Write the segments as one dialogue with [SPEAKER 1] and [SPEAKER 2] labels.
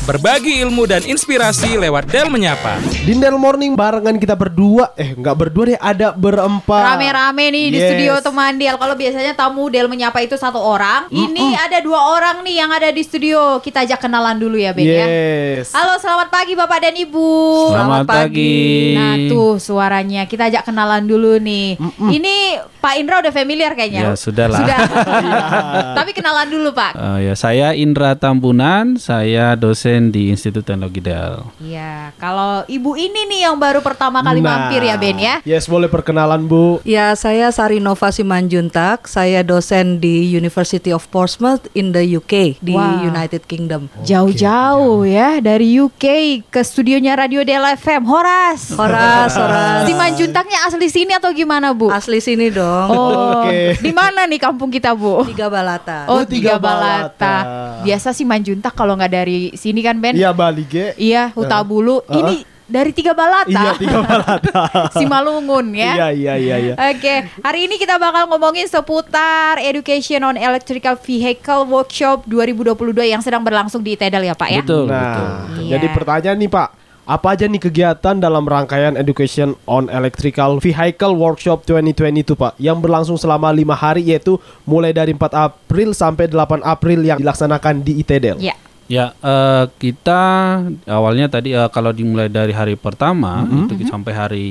[SPEAKER 1] Berbagi ilmu dan inspirasi lewat Del Menyapa.
[SPEAKER 2] Dindel Morning barengan kita berdua Eh nggak berdua deh ada berempat
[SPEAKER 3] Rame-rame nih di
[SPEAKER 2] Yes.
[SPEAKER 3] studio teman Del. Kalau biasanya tamu Del menyapa itu satu orang, ini ada dua orang nih yang ada di studio. Kita ajak kenalan dulu ya Ben ya.
[SPEAKER 2] Yes
[SPEAKER 3] Halo, selamat pagi Bapak dan Ibu.
[SPEAKER 4] Selamat pagi.
[SPEAKER 3] Nah tuh suaranya kita ajak kenalan dulu nih. Ini Pak Indra udah familiar kayaknya.
[SPEAKER 4] Ya, sudah lah.
[SPEAKER 3] Sudah. Tapi kenalan dulu Pak.
[SPEAKER 4] Eh, ya, saya Indra Tambunan, saya dosen di Institut Teknologi Del.
[SPEAKER 3] Iya, kalau ibu ini nih yang baru pertama kali
[SPEAKER 2] Nah,
[SPEAKER 3] mampir ya Ben ya.
[SPEAKER 2] Yes boleh perkenalan Bu
[SPEAKER 5] Ya, saya Sarinova Simanjuntak. Saya dosen di University of Portsmouth in the UK di
[SPEAKER 3] Wow.
[SPEAKER 5] United Kingdom.
[SPEAKER 3] Jauh-jauh ya dari UK ke studionya Radio Del FM. Horas.
[SPEAKER 5] Horas, Horas.
[SPEAKER 3] Si Manjuntaknya asli sini atau gimana Bu?
[SPEAKER 5] Asli sini dong.
[SPEAKER 3] Oh,
[SPEAKER 2] Oke.
[SPEAKER 3] di mana nih kampung kita Bu?
[SPEAKER 5] Tiga Balata.
[SPEAKER 3] Oh,
[SPEAKER 2] Oh, Tiga
[SPEAKER 3] Tiga Balata.
[SPEAKER 2] Balata.
[SPEAKER 3] Biasa sih Manjuntak kalau nggak dari sini kan Ben?
[SPEAKER 2] Iya Bali ge
[SPEAKER 3] Iya, Hutabulu.
[SPEAKER 2] Uh-uh.
[SPEAKER 3] Ini dari Tiga Balata.
[SPEAKER 2] Iya tiga balata
[SPEAKER 3] si Malungun ya.
[SPEAKER 2] Iya iya iya iya
[SPEAKER 3] Oke, hari ini kita bakal ngomongin seputar Education on Electrical Vehicle Workshop 2022 yang sedang berlangsung di Tedal ya Pak ya.
[SPEAKER 4] Betul, betul.
[SPEAKER 2] Nah
[SPEAKER 3] Iya.
[SPEAKER 2] jadi pertanyaan nih Pak apa aja nih kegiatan dalam rangkaian Education on Electrical Vehicle Workshop 2022 Pak yang berlangsung selama lima hari yaitu mulai dari 4 April sampai 8 April yang dilaksanakan di ITEDEL.
[SPEAKER 3] Ya.
[SPEAKER 4] Ya, eh, kita awalnya tadi eh, kalau dimulai dari hari pertama itu sampai hari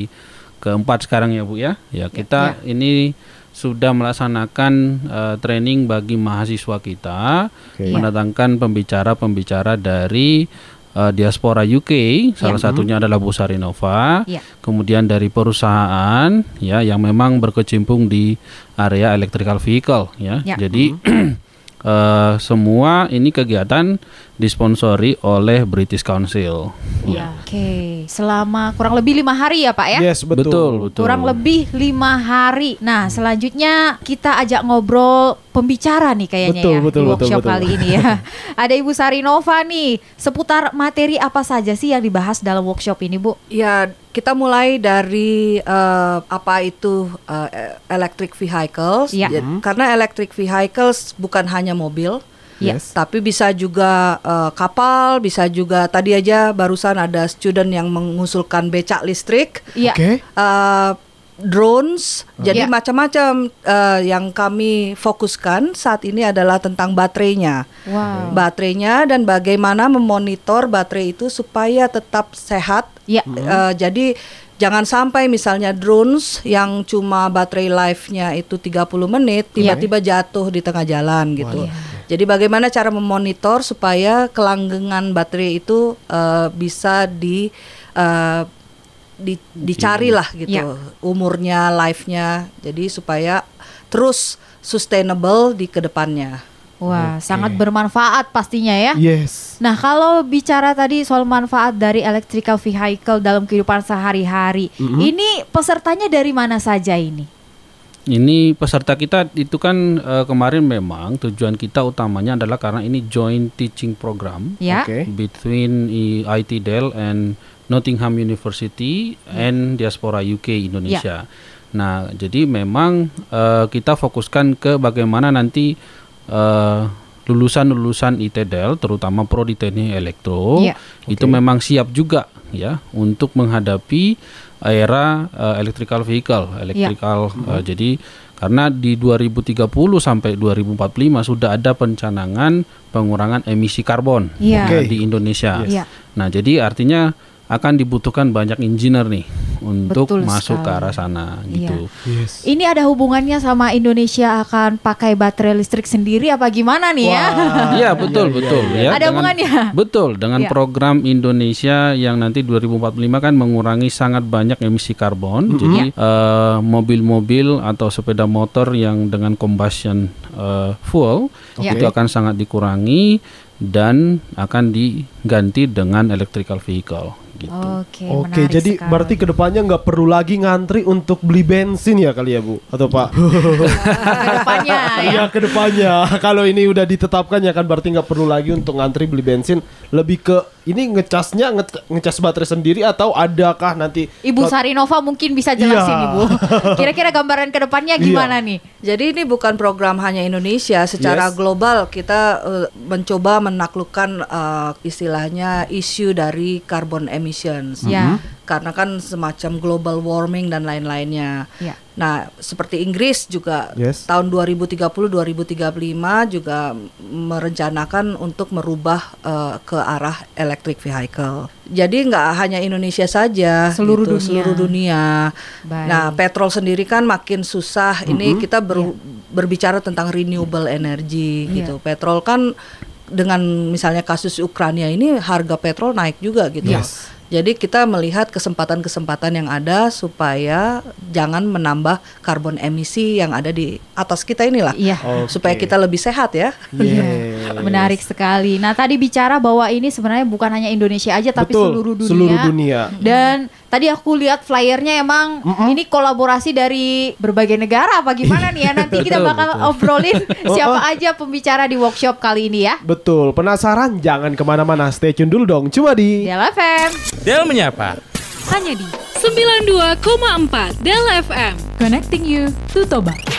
[SPEAKER 4] keempat sekarang ya Bu ya. Ya, kita ini sudah melaksanakan eh, training bagi mahasiswa kita,
[SPEAKER 2] Oke.
[SPEAKER 4] mendatangkan pembicara-pembicara dari eh, diaspora UK, salah satunya adalah Bu Sarinova.
[SPEAKER 3] Ya.
[SPEAKER 4] kemudian dari perusahaan ya yang memang berkecimpung di area electrical vehicle ya.
[SPEAKER 3] Ya.
[SPEAKER 4] Jadi eh, semua ini kegiatan disponsori oleh British Council.
[SPEAKER 3] Ya. Oke, selama kurang lebih lima hari ya Pak ya.
[SPEAKER 2] Yes betul.
[SPEAKER 4] Betul, betul.
[SPEAKER 3] Kurang lebih lima hari. Nah, selanjutnya kita ajak ngobrol pembicara nih kayaknya
[SPEAKER 2] Betul,
[SPEAKER 3] ya
[SPEAKER 2] betul,
[SPEAKER 3] di
[SPEAKER 2] betul,
[SPEAKER 3] workshop
[SPEAKER 2] betul.
[SPEAKER 3] kali ini ya. Ada Ibu Sarinova nih, seputar materi apa saja sih yang dibahas dalam workshop ini, Bu?
[SPEAKER 5] Ya, kita mulai dari eh, apa itu eh, electric vehicles.
[SPEAKER 3] Ya.
[SPEAKER 5] Ya, Karena electric vehicles bukan hanya mobil,
[SPEAKER 2] Yes.
[SPEAKER 5] tapi bisa juga eh, kapal, bisa juga tadi aja barusan ada student yang mengusulkan becak listrik.
[SPEAKER 3] Iya.
[SPEAKER 2] Oke.
[SPEAKER 5] uh, drones. Jadi
[SPEAKER 3] Ya.
[SPEAKER 5] macam-macam uh, yang kami fokuskan saat ini adalah tentang baterainya.
[SPEAKER 3] Wow.
[SPEAKER 5] Baterainya dan bagaimana memonitor baterai itu supaya tetap sehat.
[SPEAKER 3] Ya.
[SPEAKER 5] Uh, jadi jangan sampai misalnya drones yang cuma baterai life-nya itu 30 menit
[SPEAKER 3] Iya.
[SPEAKER 5] tiba-tiba jatuh di tengah jalan gitu.
[SPEAKER 3] Iya.
[SPEAKER 5] Jadi bagaimana cara memonitor supaya kelanggengan baterai itu uh, bisa di uh, di, dicari lah gitu
[SPEAKER 3] Ya.
[SPEAKER 5] umurnya, life-nya. Jadi supaya terus sustainable di ke depannya.
[SPEAKER 3] Wah, sangat bermanfaat pastinya ya.
[SPEAKER 2] Yes.
[SPEAKER 3] Nah, kalau bicara tadi soal manfaat dari electrical vehicle dalam kehidupan sehari-hari, ini pesertanya dari mana saja ini?
[SPEAKER 4] Ini peserta kita itu kan eh, kemarin memang tujuan kita utamanya adalah karena ini joint teaching program
[SPEAKER 3] Ya.
[SPEAKER 2] Oke.
[SPEAKER 4] between I- IT Dell and Nottingham University and Diaspora UK Indonesia. Nah, jadi memang eh, kita fokuskan ke bagaimana nanti eh, lulusan-lulusan IT Dell, terutama prodi teknik elektro,
[SPEAKER 3] Iya.
[SPEAKER 4] itu memang siap juga ya untuk menghadapi era eh, electrical vehicle, electrical. eh, jadi karena di 2030 sampai 2045 sudah ada pencanangan pengurangan emisi karbon ya, di Indonesia.
[SPEAKER 3] Iya.
[SPEAKER 4] Nah, jadi artinya akan dibutuhkan banyak engineer nih untuk
[SPEAKER 3] Betul
[SPEAKER 4] masuk ke
[SPEAKER 3] sekali.
[SPEAKER 4] arah sana
[SPEAKER 3] Iya.
[SPEAKER 4] gitu.
[SPEAKER 2] Yes.
[SPEAKER 3] Ini ada hubungannya sama Indonesia akan pakai baterai listrik sendiri apa gimana nih ya?
[SPEAKER 4] Iya betul betul ya.
[SPEAKER 3] Ada
[SPEAKER 4] dengan-
[SPEAKER 3] hubungannya?
[SPEAKER 4] Betul dengan
[SPEAKER 3] Iya.
[SPEAKER 4] program Indonesia yang nanti 2045 kan mengurangi sangat banyak emisi karbon. Jadi eh, mobil-mobil atau sepeda motor yang dengan combustion eh, fuel
[SPEAKER 3] Iya.
[SPEAKER 4] itu akan sangat dikurangi dan akan diganti dengan electrical vehicle gitu.
[SPEAKER 3] Oke,
[SPEAKER 2] Oke,
[SPEAKER 3] menarik
[SPEAKER 2] jadi
[SPEAKER 3] sekali.
[SPEAKER 2] berarti ke depannya nggak perlu lagi ngantri untuk beli bensin ya kali ya Bu atau Pak?
[SPEAKER 3] ke depannya ya.
[SPEAKER 2] Iya ke depannya kalau ini udah ditetapkan ya kan berarti nggak perlu lagi untuk ngantri beli bensin lebih ke ini ngecasnya nge- ngecas baterai sendiri atau adakah nanti
[SPEAKER 3] Ibu Sarinova mungkin bisa jelasin
[SPEAKER 2] Iya.
[SPEAKER 3] Ibu. Kira-kira gambaran ke depannya gimana nih?
[SPEAKER 5] Jadi ini bukan program hanya Indonesia, secara
[SPEAKER 2] Yes.
[SPEAKER 5] global kita eh, mencoba menaklukkan eh, istilahnya isu dari carbon emissions.
[SPEAKER 3] Ya.
[SPEAKER 5] Karena kan semacam global warming dan lain-lainnya.
[SPEAKER 3] Ya.
[SPEAKER 5] Nah, seperti Inggris juga
[SPEAKER 2] Yes.
[SPEAKER 5] tahun 2030 2035 juga merencanakan untuk merubah eh, ke arah electric vehicle. Jadi nggak hanya Indonesia saja,
[SPEAKER 3] Seluruh
[SPEAKER 5] gitu,
[SPEAKER 3] dunia.
[SPEAKER 5] seluruh dunia.
[SPEAKER 3] Baik.
[SPEAKER 5] Nah, petrol sendiri kan makin susah. Ini kita ber- berbicara tentang renewable energy
[SPEAKER 3] Iya.
[SPEAKER 5] gitu. Petrol kan dengan misalnya kasus Ukraina ini harga petrol naik juga gitu.
[SPEAKER 2] Yes.
[SPEAKER 5] Jadi kita melihat kesempatan-kesempatan yang ada supaya jangan menambah karbon emisi yang ada di atas kita inilah.
[SPEAKER 3] Iya.
[SPEAKER 2] Oke.
[SPEAKER 5] Supaya kita lebih sehat ya.
[SPEAKER 2] Yes.
[SPEAKER 3] Menarik sekali. Nah, tadi bicara bahwa ini sebenarnya bukan hanya Indonesia aja tapi
[SPEAKER 2] Betul,
[SPEAKER 3] seluruh dunia.
[SPEAKER 2] seluruh dunia.
[SPEAKER 3] Dan tadi aku lihat flyernya emang ini kolaborasi dari berbagai negara apa gimana nih ya? Nanti kita bakal
[SPEAKER 4] betul.
[SPEAKER 3] obrolin siapa aja pembicara di workshop kali ini ya.
[SPEAKER 2] Betul, penasaran? Jangan ke mana-mana, stay tune dulu dong. Cuma di
[SPEAKER 3] Del FM.
[SPEAKER 1] Del menyapa.
[SPEAKER 6] hanya di 92,4 Del FM.
[SPEAKER 7] Connecting you to Toba.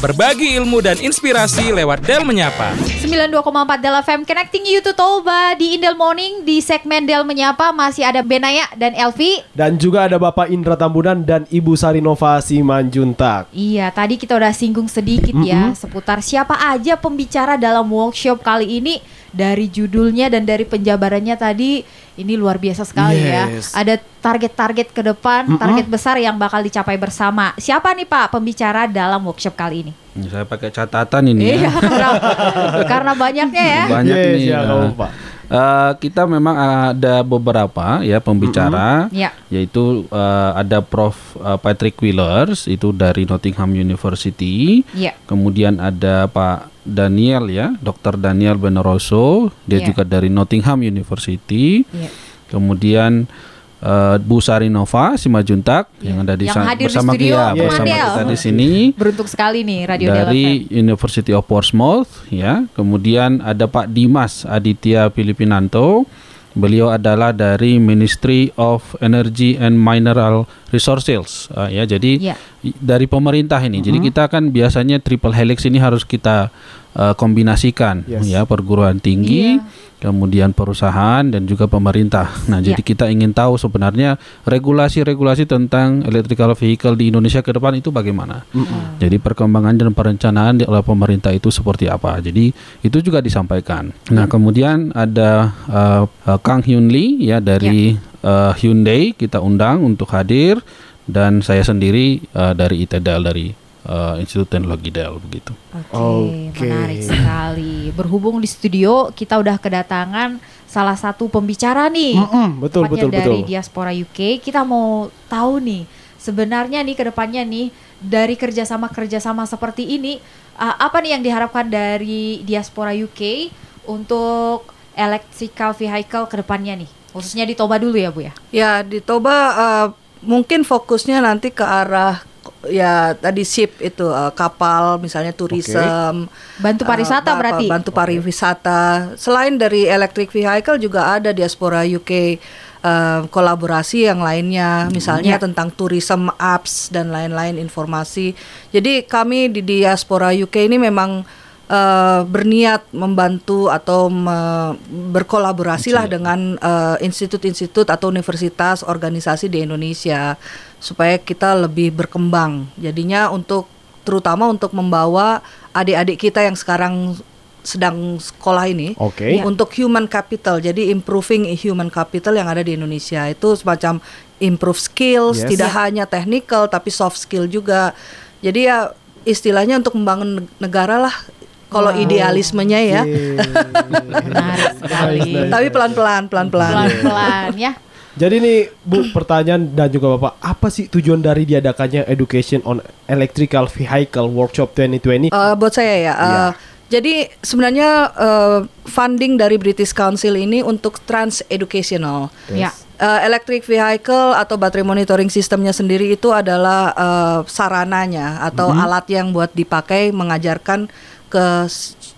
[SPEAKER 1] Berbagi ilmu dan inspirasi lewat Del menyapa.
[SPEAKER 3] 92,4 Del FM Connecting You to Toba di Indel Morning di segmen Del Menyapa masih ada Benaya dan Elvi.
[SPEAKER 2] dan juga ada Bapak Indra Tambunan dan Ibu Sarinova Simanjuntak.
[SPEAKER 3] Iya, tadi kita udah singgung sedikit ya seputar siapa aja pembicara dalam workshop kali ini dari judulnya dan dari penjabarannya tadi ini luar biasa sekali
[SPEAKER 2] Yes.
[SPEAKER 3] ya. Ada target-target ke depan, target besar yang bakal dicapai bersama. Siapa nih Pak pembicara dalam workshop kali ini?
[SPEAKER 4] Saya pakai catatan ini
[SPEAKER 3] Iya,
[SPEAKER 4] ya.
[SPEAKER 3] karena, karena banyaknya ya.
[SPEAKER 4] Banyak
[SPEAKER 2] Yes,
[SPEAKER 4] nih.
[SPEAKER 2] ya,
[SPEAKER 4] eh.
[SPEAKER 2] nggak
[SPEAKER 4] Eh, kita memang ada beberapa ya pembicara,
[SPEAKER 3] Ya.
[SPEAKER 4] yaitu eh, ada Prof eh, Patrick Willers itu dari Nottingham University,
[SPEAKER 3] Iya.
[SPEAKER 4] kemudian ada Pak Daniel ya, Dr. Daniel Beneroso, dia
[SPEAKER 3] Iya.
[SPEAKER 4] juga dari Nottingham University,
[SPEAKER 3] Iya.
[SPEAKER 4] kemudian eh, Bu Sarinova Simajuntak yang ada di
[SPEAKER 3] Yang hadir di
[SPEAKER 4] bersama
[SPEAKER 3] studio,
[SPEAKER 4] dia,
[SPEAKER 3] Bu
[SPEAKER 4] bersama
[SPEAKER 3] Mandel.
[SPEAKER 4] kita di sini
[SPEAKER 3] Beruntung sekali nih Radio Del
[SPEAKER 4] dari University of Portsmouth ya. Kemudian ada Pak Dimas Aditya Filipinanto. Beliau adalah dari Ministry of Energy and Mineral Resources uh, ya. Jadi i- dari pemerintah ini. Jadi kita kan biasanya triple helix ini harus kita uh, kombinasikan
[SPEAKER 2] Yes.
[SPEAKER 4] ya perguruan tinggi, kemudian perusahaan dan juga pemerintah. Nah, jadi
[SPEAKER 3] Iya.
[SPEAKER 4] kita ingin tahu sebenarnya regulasi-regulasi tentang electrical vehicle di Indonesia ke depan itu bagaimana. Jadi perkembangan dan perencanaan di- oleh pemerintah itu seperti apa. Jadi itu juga disampaikan. Nah, kemudian ada uh, uh, Kang Hyun Lee ya dari uh, Hyundai kita undang untuk hadir dan saya sendiri uh, dari ITDL dari uh, Institut Teknologi Dell begitu.
[SPEAKER 3] Oke,
[SPEAKER 2] Oke.
[SPEAKER 3] menarik sekali. Berhubung di studio kita udah kedatangan salah satu pembicara nih.
[SPEAKER 2] Mm-mm, betul,
[SPEAKER 3] tepatnya
[SPEAKER 2] betul,
[SPEAKER 3] dari
[SPEAKER 2] betul.
[SPEAKER 3] diaspora UK. Kita mau tahu nih, sebenarnya nih ke depannya nih dari kerjasama-kerjasama seperti ini, uh, apa nih yang diharapkan dari diaspora UK untuk electrical vehicle ke depannya nih? Khususnya di Toba dulu ya Bu ya?
[SPEAKER 5] Ya, di Toba eh, mungkin fokusnya nanti ke arah ya tadi ship itu eh, kapal misalnya tourism
[SPEAKER 3] Bantu pariwisata
[SPEAKER 5] eh, ba-
[SPEAKER 3] berarti?
[SPEAKER 5] bantu pariwisata. Selain dari electric vehicle juga ada diaspora UK eh, kolaborasi yang lainnya misalnya
[SPEAKER 3] Ya.
[SPEAKER 5] tentang tourism apps dan lain-lain informasi. Jadi kami di diaspora UK ini memang eh, berniat membantu atau me- berkolaborasi lah dengan eh, institut-institut atau universitas organisasi di Indonesia supaya kita lebih berkembang. Jadinya untuk terutama untuk membawa adik-adik kita yang sekarang sedang sekolah ini
[SPEAKER 2] Oke.
[SPEAKER 3] Iya.
[SPEAKER 5] untuk human capital. Jadi improving human capital yang ada di Indonesia itu semacam improve skills,
[SPEAKER 2] Yes.
[SPEAKER 5] tidak hanya technical tapi soft skill juga. Jadi ya istilahnya untuk membangun negara lah kalau idealismenya ya.
[SPEAKER 3] Menarik sekali.
[SPEAKER 5] Tapi pelan-pelan, pelan-pelan.
[SPEAKER 3] Pelan-pelan ya.
[SPEAKER 2] Jadi nih Bu, pertanyaan dan juga Bapak, apa sih tujuan dari diadakannya Education on Electrical Vehicle Workshop 2020?
[SPEAKER 5] Eh, buat saya ya.
[SPEAKER 2] Iya.
[SPEAKER 5] Jadi sebenarnya eh, funding dari British Council ini untuk trans educational.
[SPEAKER 3] Ya.
[SPEAKER 5] Eh, electric vehicle atau baterai monitoring sistemnya sendiri itu adalah eh, sarananya atau alat yang buat dipakai mengajarkan ke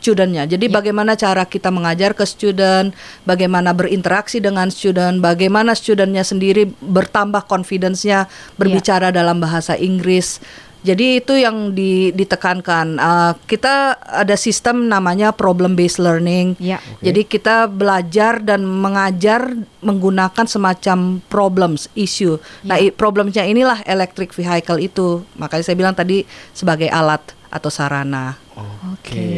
[SPEAKER 5] studentnya. Jadi bagaimana cara kita mengajar ke student, bagaimana berinteraksi dengan student, bagaimana studentnya sendiri bertambah confidence-nya berbicara dalam bahasa Inggris. Jadi itu yang di- ditekankan. Uh, kita ada sistem namanya problem based learning.
[SPEAKER 3] Ya.
[SPEAKER 5] Jadi kita belajar dan mengajar menggunakan semacam problems, issue. Nah, i- problemnya inilah electric vehicle itu. Makanya saya bilang tadi sebagai alat atau sarana.
[SPEAKER 3] Oke.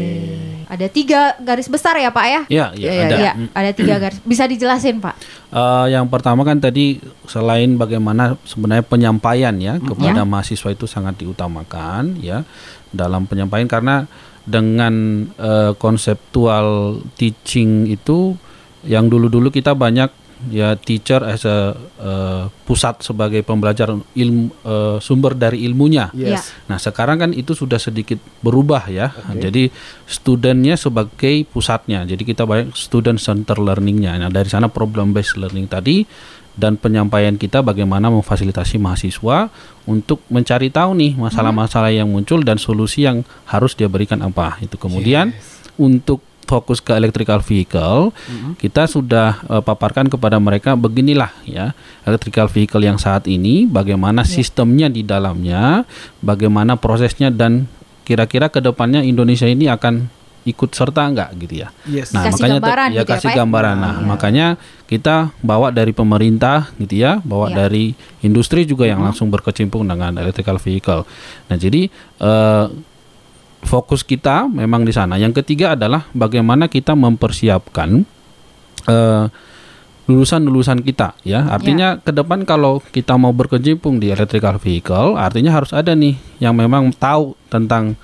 [SPEAKER 3] Ada tiga garis besar ya Pak ya?
[SPEAKER 4] Ya, ya,
[SPEAKER 5] Iya,
[SPEAKER 4] ada.
[SPEAKER 3] Iya, ada tiga garis. Bisa dijelasin Pak?
[SPEAKER 4] Eh, yang pertama kan tadi selain bagaimana sebenarnya penyampaian ya kepada
[SPEAKER 3] Ya.
[SPEAKER 4] mahasiswa itu sangat diutamakan ya dalam penyampaian karena dengan eh, konseptual teaching itu yang dulu-dulu kita banyak ya teacher as a eh, pusat sebagai pembelajar ilmu eh, sumber dari ilmunya.
[SPEAKER 2] Yes.
[SPEAKER 4] Nah sekarang kan itu sudah sedikit berubah ya. Jadi studentnya sebagai pusatnya. Jadi kita banyak student center learningnya. Nah dari sana problem based learning tadi dan penyampaian kita bagaimana memfasilitasi mahasiswa untuk mencari tahu nih masalah-masalah yang muncul dan solusi yang harus dia berikan apa. Itu kemudian untuk fokus ke electrical vehicle, kita sudah eh, paparkan kepada mereka beginilah ya electrical vehicle yang saat ini, bagaimana sistemnya di dalamnya, bagaimana prosesnya dan kira-kira ke depannya Indonesia ini akan ikut serta enggak gitu ya.
[SPEAKER 2] Yes.
[SPEAKER 4] Nah,
[SPEAKER 3] Kasih
[SPEAKER 4] makanya
[SPEAKER 3] gambaran
[SPEAKER 4] ya
[SPEAKER 3] gitu ya,
[SPEAKER 4] kasih
[SPEAKER 3] Pak ya?
[SPEAKER 4] gambaran. Nah, makanya kita bawa dari pemerintah gitu ya, bawa
[SPEAKER 3] Ya.
[SPEAKER 4] dari industri juga yang langsung berkecimpung dengan electrical vehicle. Nah, jadi eh, fokus kita memang di sana. Yang ketiga adalah bagaimana kita mempersiapkan eh, lulusan-lulusan kita ya. Artinya ke depan kalau kita mau berkecimpung di electrical vehicle, artinya harus ada nih yang memang tahu tentang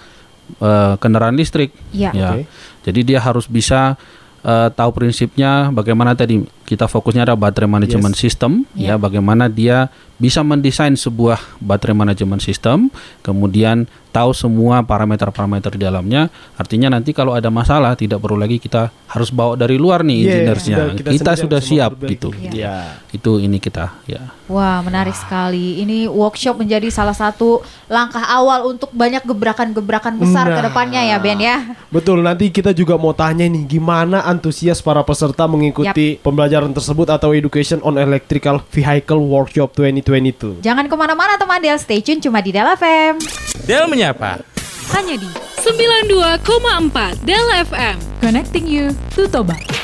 [SPEAKER 4] eh, kendaraan listrik
[SPEAKER 3] Iya.
[SPEAKER 4] ya.
[SPEAKER 2] Oke.
[SPEAKER 4] Jadi dia harus bisa eh, tahu prinsipnya bagaimana tadi kita fokusnya ada baterai manajemen
[SPEAKER 2] Yes.
[SPEAKER 4] sistem
[SPEAKER 3] Ya.
[SPEAKER 4] ya bagaimana dia bisa mendesain sebuah baterai manajemen sistem kemudian tahu semua parameter-parameter di dalamnya artinya nanti kalau ada masalah tidak perlu lagi kita harus bawa dari luar nih
[SPEAKER 2] Yes,
[SPEAKER 4] engineersnya
[SPEAKER 2] sudah-
[SPEAKER 4] kita,
[SPEAKER 2] kita sendiri
[SPEAKER 4] sudah siap gitu
[SPEAKER 2] Iya.
[SPEAKER 4] itu ini kita ya
[SPEAKER 3] Wah, menarik sekali. Ini workshop menjadi salah satu langkah awal untuk banyak gebrakan-gebrakan besar ke
[SPEAKER 2] Nah.
[SPEAKER 3] depannya ya, Ben ya.
[SPEAKER 2] Betul, nanti kita juga mau tanya nih gimana antusias para peserta mengikuti pembelajaran tersebut atau Education on Electrical Vehicle Workshop 2022.
[SPEAKER 3] Jangan ke mana-mana teman Del, stay tune cuma di Del FM.
[SPEAKER 1] Del menyapa.
[SPEAKER 6] Hanya di 92,4 Del FM.
[SPEAKER 7] Connecting you to Toba.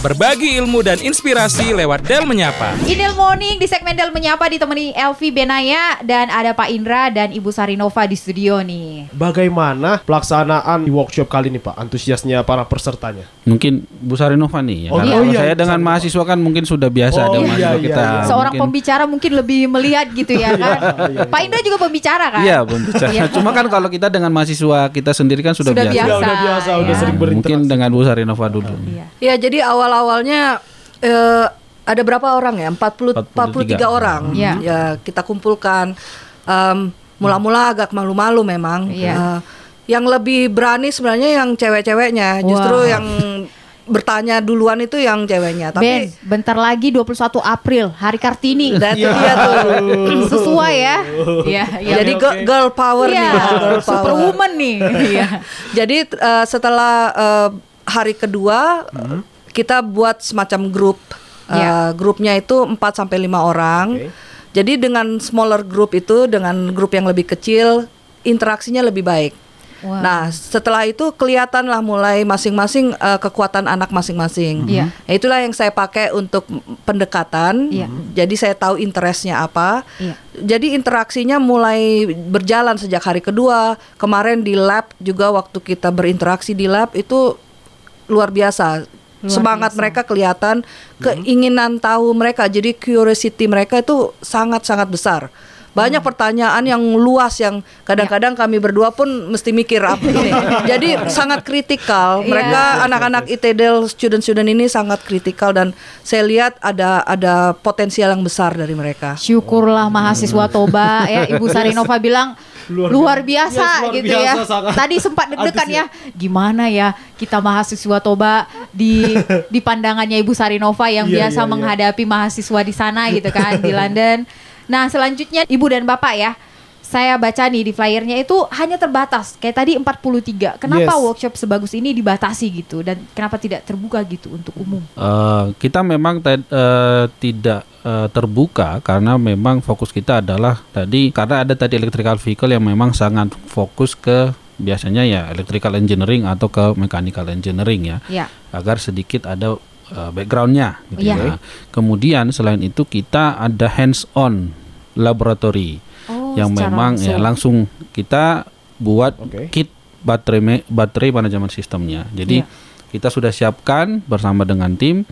[SPEAKER 1] Berbagi ilmu dan inspirasi lewat Del menyapa.
[SPEAKER 3] Inil Morning di segmen Del Menyapa ditemani Elvi Benaya dan ada Pak Indra dan Ibu Sarinova di studio nih.
[SPEAKER 2] Bagaimana pelaksanaan di workshop kali ini Pak? Antusiasnya para pesertanya.
[SPEAKER 4] mungkin Bu Sarinova nih ya
[SPEAKER 2] Oh,
[SPEAKER 4] Karena
[SPEAKER 2] iya.
[SPEAKER 4] kalau
[SPEAKER 2] Oh, iya,
[SPEAKER 4] saya dengan
[SPEAKER 2] Sarinova.
[SPEAKER 4] mahasiswa kan mungkin sudah biasa
[SPEAKER 2] Oh,
[SPEAKER 4] ada
[SPEAKER 2] iya,
[SPEAKER 4] mahasiswa
[SPEAKER 2] iya,
[SPEAKER 4] kita
[SPEAKER 2] iya.
[SPEAKER 3] Seorang
[SPEAKER 4] mungkin-
[SPEAKER 3] pembicara mungkin lebih melihat gitu ya kan. Pak Indra juga pembicara kan?
[SPEAKER 4] Iya, pembicara.
[SPEAKER 3] Iya.
[SPEAKER 4] Cuma kan kalau kita dengan mahasiswa kita sendiri kan sudah,
[SPEAKER 3] Sudah
[SPEAKER 4] biasa.
[SPEAKER 3] biasa.
[SPEAKER 2] Udah, udah biasa, udah
[SPEAKER 3] ya.
[SPEAKER 2] sering
[SPEAKER 4] Mungkin
[SPEAKER 2] berinteraksi.
[SPEAKER 4] dengan Bu Sarinova dulu.
[SPEAKER 3] Iya.
[SPEAKER 5] Ya, jadi awal-awalnya eh, ada berapa orang ya? 40
[SPEAKER 4] 43.
[SPEAKER 5] 43 orang.
[SPEAKER 3] Iya.
[SPEAKER 5] Ya, kita kumpulkan Em, mula-mula agak malu-malu memang.
[SPEAKER 3] Iya.
[SPEAKER 5] Eh, yang lebih berani sebenarnya yang cewek-ceweknya. Justru
[SPEAKER 3] Wah.
[SPEAKER 5] yang bertanya duluan itu yang ceweknya.
[SPEAKER 3] ben,
[SPEAKER 5] Tapi
[SPEAKER 3] bentar lagi 21 April, Hari Kartini.
[SPEAKER 5] dan itu dia tuh.
[SPEAKER 3] Sesuai ya. Iya, iya.
[SPEAKER 5] Jadi girl, girl power
[SPEAKER 3] Iya,
[SPEAKER 5] nih, girl power.
[SPEAKER 3] superwoman nih. Iya.
[SPEAKER 5] Jadi eh, setelah eh, hari kedua
[SPEAKER 2] Hmm.
[SPEAKER 5] Kita buat semacam grup. Eh,
[SPEAKER 3] Ya.
[SPEAKER 5] Grupnya itu 4 sampai 5 orang.
[SPEAKER 2] Oke.
[SPEAKER 5] Jadi dengan smaller group itu dengan grup yang lebih kecil interaksinya lebih baik.
[SPEAKER 3] Wah.
[SPEAKER 5] Nah, setelah itu kelihatan lah mulai masing-masing eh, kekuatan anak masing-masing.
[SPEAKER 3] Iya.
[SPEAKER 5] Nah, itulah yang saya pakai untuk pendekatan.
[SPEAKER 3] Iya.
[SPEAKER 5] Jadi saya tahu interestnya apa.
[SPEAKER 3] Iya.
[SPEAKER 5] Jadi interaksinya mulai berjalan sejak hari kedua. Kemarin di lab juga waktu kita berinteraksi di lab itu luar biasa.
[SPEAKER 3] Luar
[SPEAKER 5] Semangat
[SPEAKER 3] biasa.
[SPEAKER 5] mereka kelihatan, keinginan tahu mereka. Jadi curiosity mereka itu sangat-sangat besar. Banyak pertanyaan yang luas yang kadang-kadang kami berdua pun mesti mikir apa ini. Jadi sangat kritikal.
[SPEAKER 3] Iya.
[SPEAKER 5] Mereka anak-anak ITDL student-student ini sangat kritikal dan saya lihat ada ada potensial yang besar dari mereka.
[SPEAKER 3] Syukurlah mahasiswa Toba ya Ibu Sarinova bilang
[SPEAKER 2] Luar
[SPEAKER 3] luar,
[SPEAKER 2] biasa.
[SPEAKER 3] biasa,
[SPEAKER 2] luar
[SPEAKER 3] gitu
[SPEAKER 2] biasa,
[SPEAKER 3] ya.
[SPEAKER 2] sangat
[SPEAKER 3] Tadi sempat deg-degan ya. Gimana ya kita mahasiswa Toba di di pandangannya Ibu Sarinova yang
[SPEAKER 2] Iya,
[SPEAKER 3] biasa
[SPEAKER 2] iya, iya.
[SPEAKER 3] menghadapi mahasiswa di sana gitu kan di London. Nah, selanjutnya Ibu dan Bapak ya. saya baca nih di flyernya itu hanya terbatas kayak tadi 43. Kenapa
[SPEAKER 2] Yes.
[SPEAKER 3] workshop sebagus ini dibatasi gitu dan kenapa tidak terbuka gitu untuk umum?
[SPEAKER 4] Eh, kita memang eh, tidak eh, terbuka karena memang fokus kita adalah tadi karena ada tadi electrical vehicle yang memang sangat fokus ke biasanya ya electrical engineering atau ke mechanical engineering ya
[SPEAKER 3] Ya.
[SPEAKER 4] agar sedikit ada eh, backgroundnya gitu
[SPEAKER 3] Iya.
[SPEAKER 4] ya. Kemudian selain itu kita ada hands on laboratory
[SPEAKER 3] Oh,
[SPEAKER 4] yang memang ya langsung kita buat
[SPEAKER 2] Oke.
[SPEAKER 4] kit baterai me- baterai manajemen sistemnya. Jadi
[SPEAKER 3] Iya.
[SPEAKER 4] kita sudah siapkan bersama dengan tim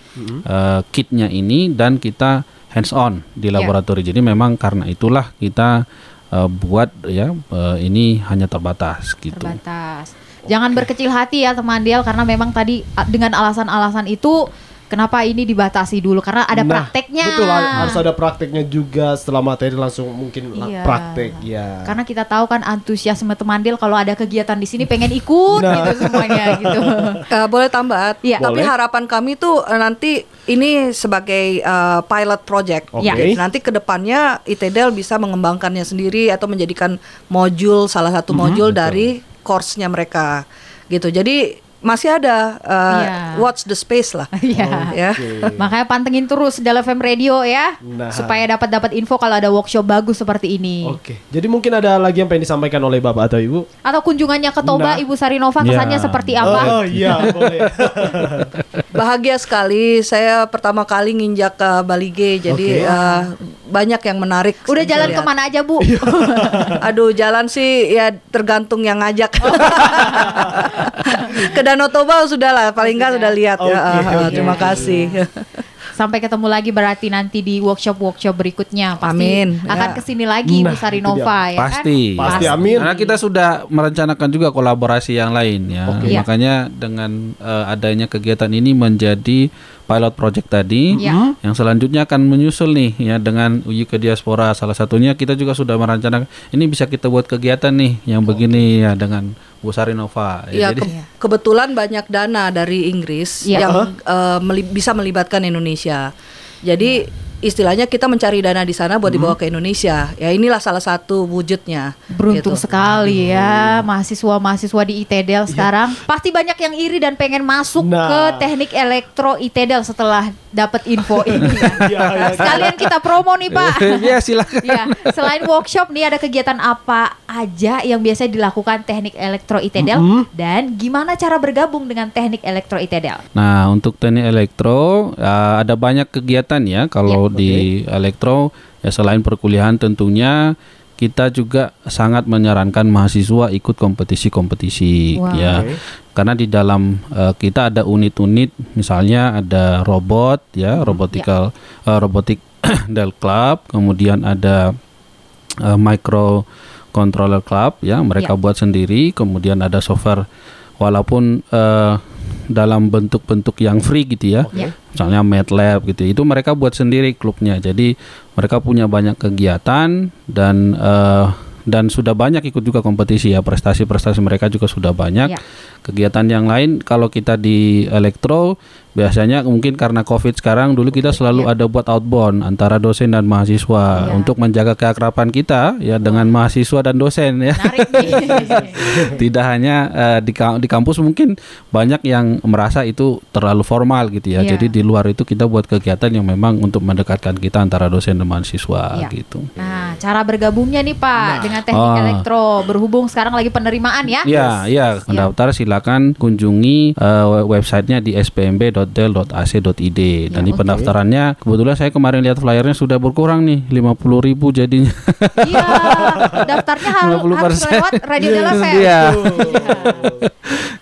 [SPEAKER 4] eh, kitnya ini dan kita hands on di
[SPEAKER 3] Iya.
[SPEAKER 4] laboratori. Jadi memang karena itulah kita eh, buat ya eh, ini hanya terbatas gitu.
[SPEAKER 3] terbatas. Jangan berkecil hati ya teman Del karena memang tadi dengan alasan-alasan itu kenapa ini dibatasi dulu karena ada
[SPEAKER 2] Nah,
[SPEAKER 3] prakteknya.
[SPEAKER 2] Betul harus ada prakteknya juga setelah materi langsung mungkin
[SPEAKER 3] Iya.
[SPEAKER 2] praktek ya.
[SPEAKER 3] Karena kita tahu kan antusiasme teman Del kalau ada kegiatan di sini pengen ikut
[SPEAKER 2] Nah.
[SPEAKER 3] gitu semuanya gitu.
[SPEAKER 5] Eh, boleh tambah?
[SPEAKER 3] Iya.
[SPEAKER 5] Tapi
[SPEAKER 2] Boleh.
[SPEAKER 5] harapan kami tuh eh, nanti ini sebagai eh, pilot project.
[SPEAKER 2] Oke.
[SPEAKER 3] Ya.
[SPEAKER 5] Nanti ke depannya ITDL bisa mengembangkannya sendiri atau menjadikan modul salah satu modul dari course-nya mereka gitu. Jadi masih ada eh,
[SPEAKER 3] Iya.
[SPEAKER 5] watch the space lah.
[SPEAKER 3] Iya.
[SPEAKER 5] ya.
[SPEAKER 3] Makanya pantengin terus Del FM Radio ya
[SPEAKER 2] Nah.
[SPEAKER 3] supaya dapat dapat info kalau ada workshop bagus seperti ini.
[SPEAKER 2] Oke. Jadi mungkin ada lagi yang pengen disampaikan oleh Bapak atau Ibu?
[SPEAKER 3] Atau kunjungannya ke Toba
[SPEAKER 2] Nah.
[SPEAKER 3] Ibu Sarinova kesannya
[SPEAKER 4] Ya.
[SPEAKER 3] seperti apa?
[SPEAKER 2] Oh iya, boleh.
[SPEAKER 5] Bahagia sekali saya pertama kali nginjak ke Bali G. Jadi
[SPEAKER 2] Oke.
[SPEAKER 5] eh, banyak yang menarik.
[SPEAKER 3] Udah jalan
[SPEAKER 5] lihat.
[SPEAKER 3] ke mana aja Bu?
[SPEAKER 5] Aduh jalan sih ya tergantung yang ngajak. Ke Danau Toba sudah lah, paling nggak sudah lihat ya.
[SPEAKER 2] Oke,
[SPEAKER 5] Ah, ah, terima kasih.
[SPEAKER 3] Sampai ketemu lagi berarti nanti di workshop-workshop berikutnya pasti
[SPEAKER 5] Amin,
[SPEAKER 3] akan
[SPEAKER 5] ya.
[SPEAKER 3] ke sini lagi
[SPEAKER 2] Nah,
[SPEAKER 3] Bu Sarinova ya kan?
[SPEAKER 4] Pasti.
[SPEAKER 2] Pasti, amin.
[SPEAKER 4] Karena kita sudah merencanakan juga kolaborasi yang lain ya.
[SPEAKER 2] Oke.
[SPEAKER 3] Iya.
[SPEAKER 4] Makanya dengan eh, adanya kegiatan ini menjadi pilot project tadi.
[SPEAKER 3] Iya.
[SPEAKER 4] yang selanjutnya akan menyusul nih ya dengan uji ke diaspora. Salah satunya kita juga sudah merencanakan ini bisa kita buat kegiatan nih yang begini ya dengan Bu Sarinova
[SPEAKER 5] Ya,
[SPEAKER 4] jadi
[SPEAKER 5] ke- kebetulan banyak dana dari Inggris
[SPEAKER 3] Iya.
[SPEAKER 5] yang eh, meli- bisa melibatkan Indonesia. Jadi istilahnya kita mencari dana di sana buat dibawa ke Indonesia. Ya inilah salah satu wujudnya.
[SPEAKER 3] Beruntung
[SPEAKER 5] gitu.
[SPEAKER 3] sekali ya mahasiswa-mahasiswa di ITDL sekarang. Pasti banyak yang iri dan pengen masuk
[SPEAKER 2] Iya. Nah.
[SPEAKER 3] ke teknik elektro ITDL setelah dapat info ini.
[SPEAKER 2] Iya, iya.
[SPEAKER 3] Sekalian kita promo nih Pak.
[SPEAKER 4] ya silakan
[SPEAKER 3] Ya, selain workshop nih ada kegiatan apa aja yang biasa dilakukan teknik elektro ITDL dan gimana cara bergabung dengan teknik elektro ITDL?
[SPEAKER 4] Nah, untuk teknik elektro uh, ada banyak kegiatan ya. Kalau di elektro ya selain perkuliahan tentunya kita juga sangat menyarankan mahasiswa ikut kompetisi-kompetisi
[SPEAKER 3] Wow.
[SPEAKER 4] ya. Karena di dalam uh, kita ada unit-unit misalnya ada robot ya, robotical uh, robotic Dell Club, kemudian ada uh, micro controller club ya mereka
[SPEAKER 3] Ya.
[SPEAKER 4] buat sendiri kemudian ada software walaupun eh, dalam bentuk-bentuk yang free gitu ya.
[SPEAKER 3] Ya.
[SPEAKER 4] misalnya MATLAB gitu. Itu mereka buat sendiri klubnya. Jadi mereka punya banyak kegiatan dan eh, dan sudah banyak ikut juga kompetisi ya. Prestasi-prestasi mereka juga sudah banyak.
[SPEAKER 3] Ya.
[SPEAKER 4] kegiatan yang lain kalau kita di elektro biasanya mungkin karena covid sekarang dulu kita selalu
[SPEAKER 3] Ya.
[SPEAKER 4] ada buat outbound antara dosen dan mahasiswa
[SPEAKER 3] Ya.
[SPEAKER 4] untuk menjaga keakraban kita ya dengan mahasiswa dan dosen ya
[SPEAKER 3] Menarik nih.
[SPEAKER 4] tidak hanya eh, di di kampus mungkin banyak yang merasa itu terlalu formal gitu ya
[SPEAKER 3] Iya.
[SPEAKER 4] jadi di luar itu kita buat kegiatan yang memang untuk mendekatkan kita antara dosen dan mahasiswa
[SPEAKER 3] Iya.
[SPEAKER 4] gitu
[SPEAKER 3] Nah, cara bergabungnya nih Pak dengan teknik
[SPEAKER 4] Ah.
[SPEAKER 3] elektro berhubung sekarang lagi penerimaan ya.
[SPEAKER 4] Ya, ya, pendaftar silakan kunjungi eh, websitenya di spmb.del.ac.id dan di
[SPEAKER 3] oke.
[SPEAKER 4] pendaftarannya kebetulan saya kemarin lihat flyernya sudah berkurang nih 50.000 ribu jadinya.
[SPEAKER 3] Iya, daftarnya harus,
[SPEAKER 4] 50%.
[SPEAKER 3] harus lewat Radio Della Fair.
[SPEAKER 4] Iya.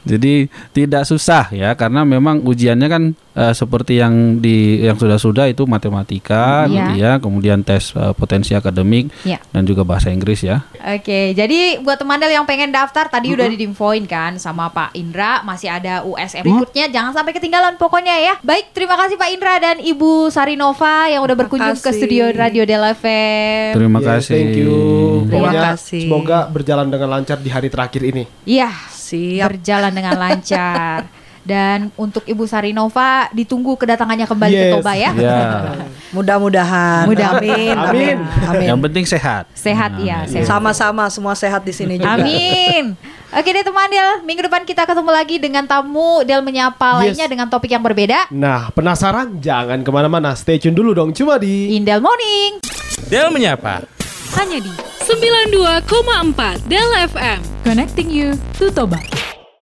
[SPEAKER 4] Jadi tidak susah ya karena memang ujiannya kan eh, seperti yang di yang sudah-sudah itu matematika
[SPEAKER 3] Iya.
[SPEAKER 4] gitu ya, kemudian tes eh, potensi akademik
[SPEAKER 3] Iya.
[SPEAKER 4] dan juga bahasa Inggris ya.
[SPEAKER 3] Oke, jadi buat teman Del yang pengen daftar tadi udah diinfoin kan sama Pak Indra, masih ada USM berikutnya, jangan sampai ketinggalan pokoknya ya. Baik, terima kasih Pak Indra dan Ibu Sarinova yang udah berkunjung ke studio Radio Della FM.
[SPEAKER 4] Terima
[SPEAKER 2] Yes,
[SPEAKER 4] kasih.
[SPEAKER 2] Thank you.
[SPEAKER 5] Terima
[SPEAKER 2] Pokoknya
[SPEAKER 5] kasih.
[SPEAKER 2] semoga berjalan dengan lancar di hari terakhir ini.
[SPEAKER 3] Iya,
[SPEAKER 5] Siap.
[SPEAKER 3] berjalan dengan lancar. Dan untuk Ibu Sarinova ditunggu kedatangannya kembali ke
[SPEAKER 2] Yes.
[SPEAKER 3] Toba ya.
[SPEAKER 4] Ya.
[SPEAKER 5] Mudah-mudahan.
[SPEAKER 3] Mudah-
[SPEAKER 5] Amin.
[SPEAKER 2] Amin.
[SPEAKER 5] Amin.
[SPEAKER 4] Yang penting sehat.
[SPEAKER 3] Sehat ya, sehat.
[SPEAKER 5] Sama-sama semua sehat di sini juga.
[SPEAKER 3] Amin. Oke deh teman Del, minggu depan kita ketemu lagi dengan tamu Del menyapa
[SPEAKER 2] Yes.
[SPEAKER 3] lainnya dengan topik yang berbeda.
[SPEAKER 2] Nah, penasaran? Jangan ke mana-mana. Stay tune dulu dong. Cuma di
[SPEAKER 3] Indel Morning.
[SPEAKER 1] Del menyapa.
[SPEAKER 6] Hanya di 92,4 Del FM.
[SPEAKER 7] Connecting you to Toba.